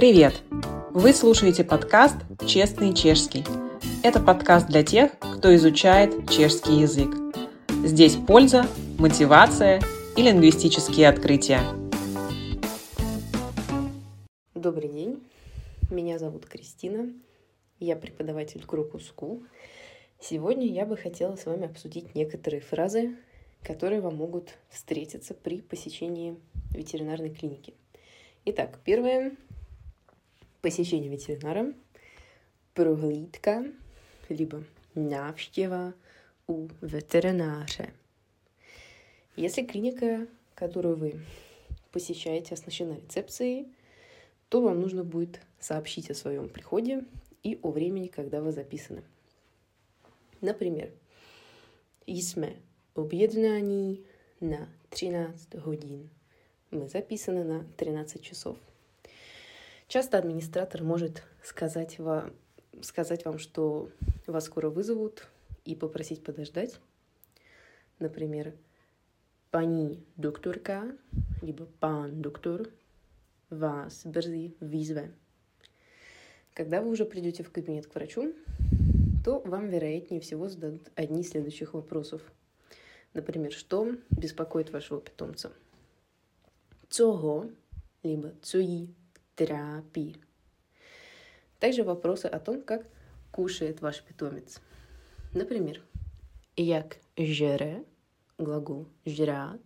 Привет! Вы слушаете подкаст «Честный чешский». Это подкаст для тех, кто изучает чешский язык. Здесь польза, мотивация и лингвистические открытия. Добрый день, меня зовут Кристина, я преподаватель группы School. Сегодня я бы хотела с вами обсудить некоторые фразы, которые вам могут встретиться при посещении ветеринарной клиники. Итак, первое – посещение ветеринара, prohlídka, либо návštěva у ветериnáře. Если клиника, которую вы посещаете, оснащена рецепцией, то вам нужно будет сообщить о своем приходе и о времени, когда вы записаны. Например, jsme objednání на 13 hodin. Мы записаны на 13 часов. Часто администратор может сказать вам, сказать вам, что вас скоро вызовут, и попросить подождать. Например, пани докторка, либо пан доктор вас бrzy výzve. Когда вы уже придете в кабинет к врачу, то вам, вероятнее всего, зададут одни из следующих вопросов. Например, что беспокоит вашего питомца? Цого, либо цуи, трапи. Также вопросы о том, как кушает ваш питомец. Например, як жере, глагол жрать,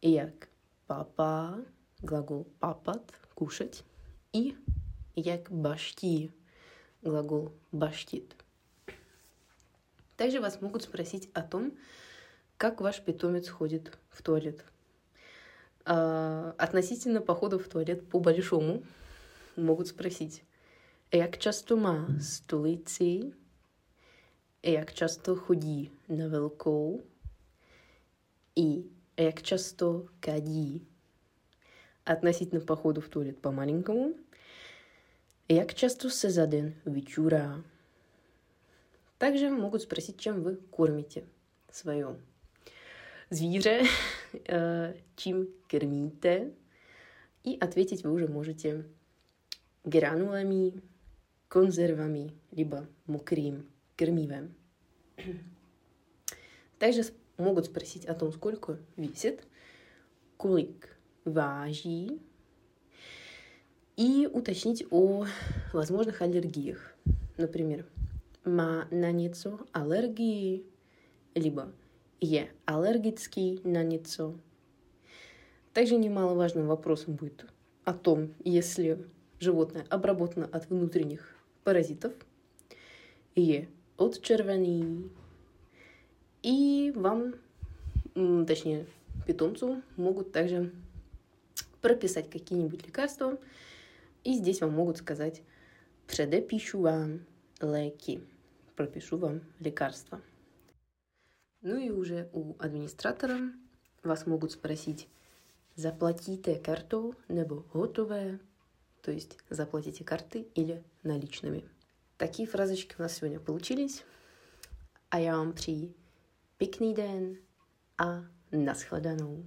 як папа, глагол папат, кушать, и як башти, глагол баштит. Также вас могут спросить о том, как ваш питомец ходит в туалет. Относительно похода в туалет по большому могут спросить, jak často má stolici, jak často chodí na velkou и jak často кадí. Относительно походу в туалет по маленькому, як часто се за день вечура. Также могут спросить, чем вы кормите свое звере, чем кормите, и ответить вы уже можете гранулами, консервами, либо мокрым кормивом. Также могут спросить о том, сколько весит, колик váží, и уточнить о возможных аллергиях. Например, má на něco аллергии, либо je аллергический на něco. Также немаловажным вопросом будет о том, если животное обработано от внутренних паразитов, je отчервеný, и вам, точнее, питомцу могут также прописать какие-нибудь лекарства, и здесь вам могут сказать «предепишу вам леки», пропишу вам лекарства. Ну и уже у администратора вас могут спросить «заплатите карту небо готовое», то есть заплатите карты или наличными. Такие фразочки у нас сегодня получились. А я вам přeji pěkný den a nashledanou.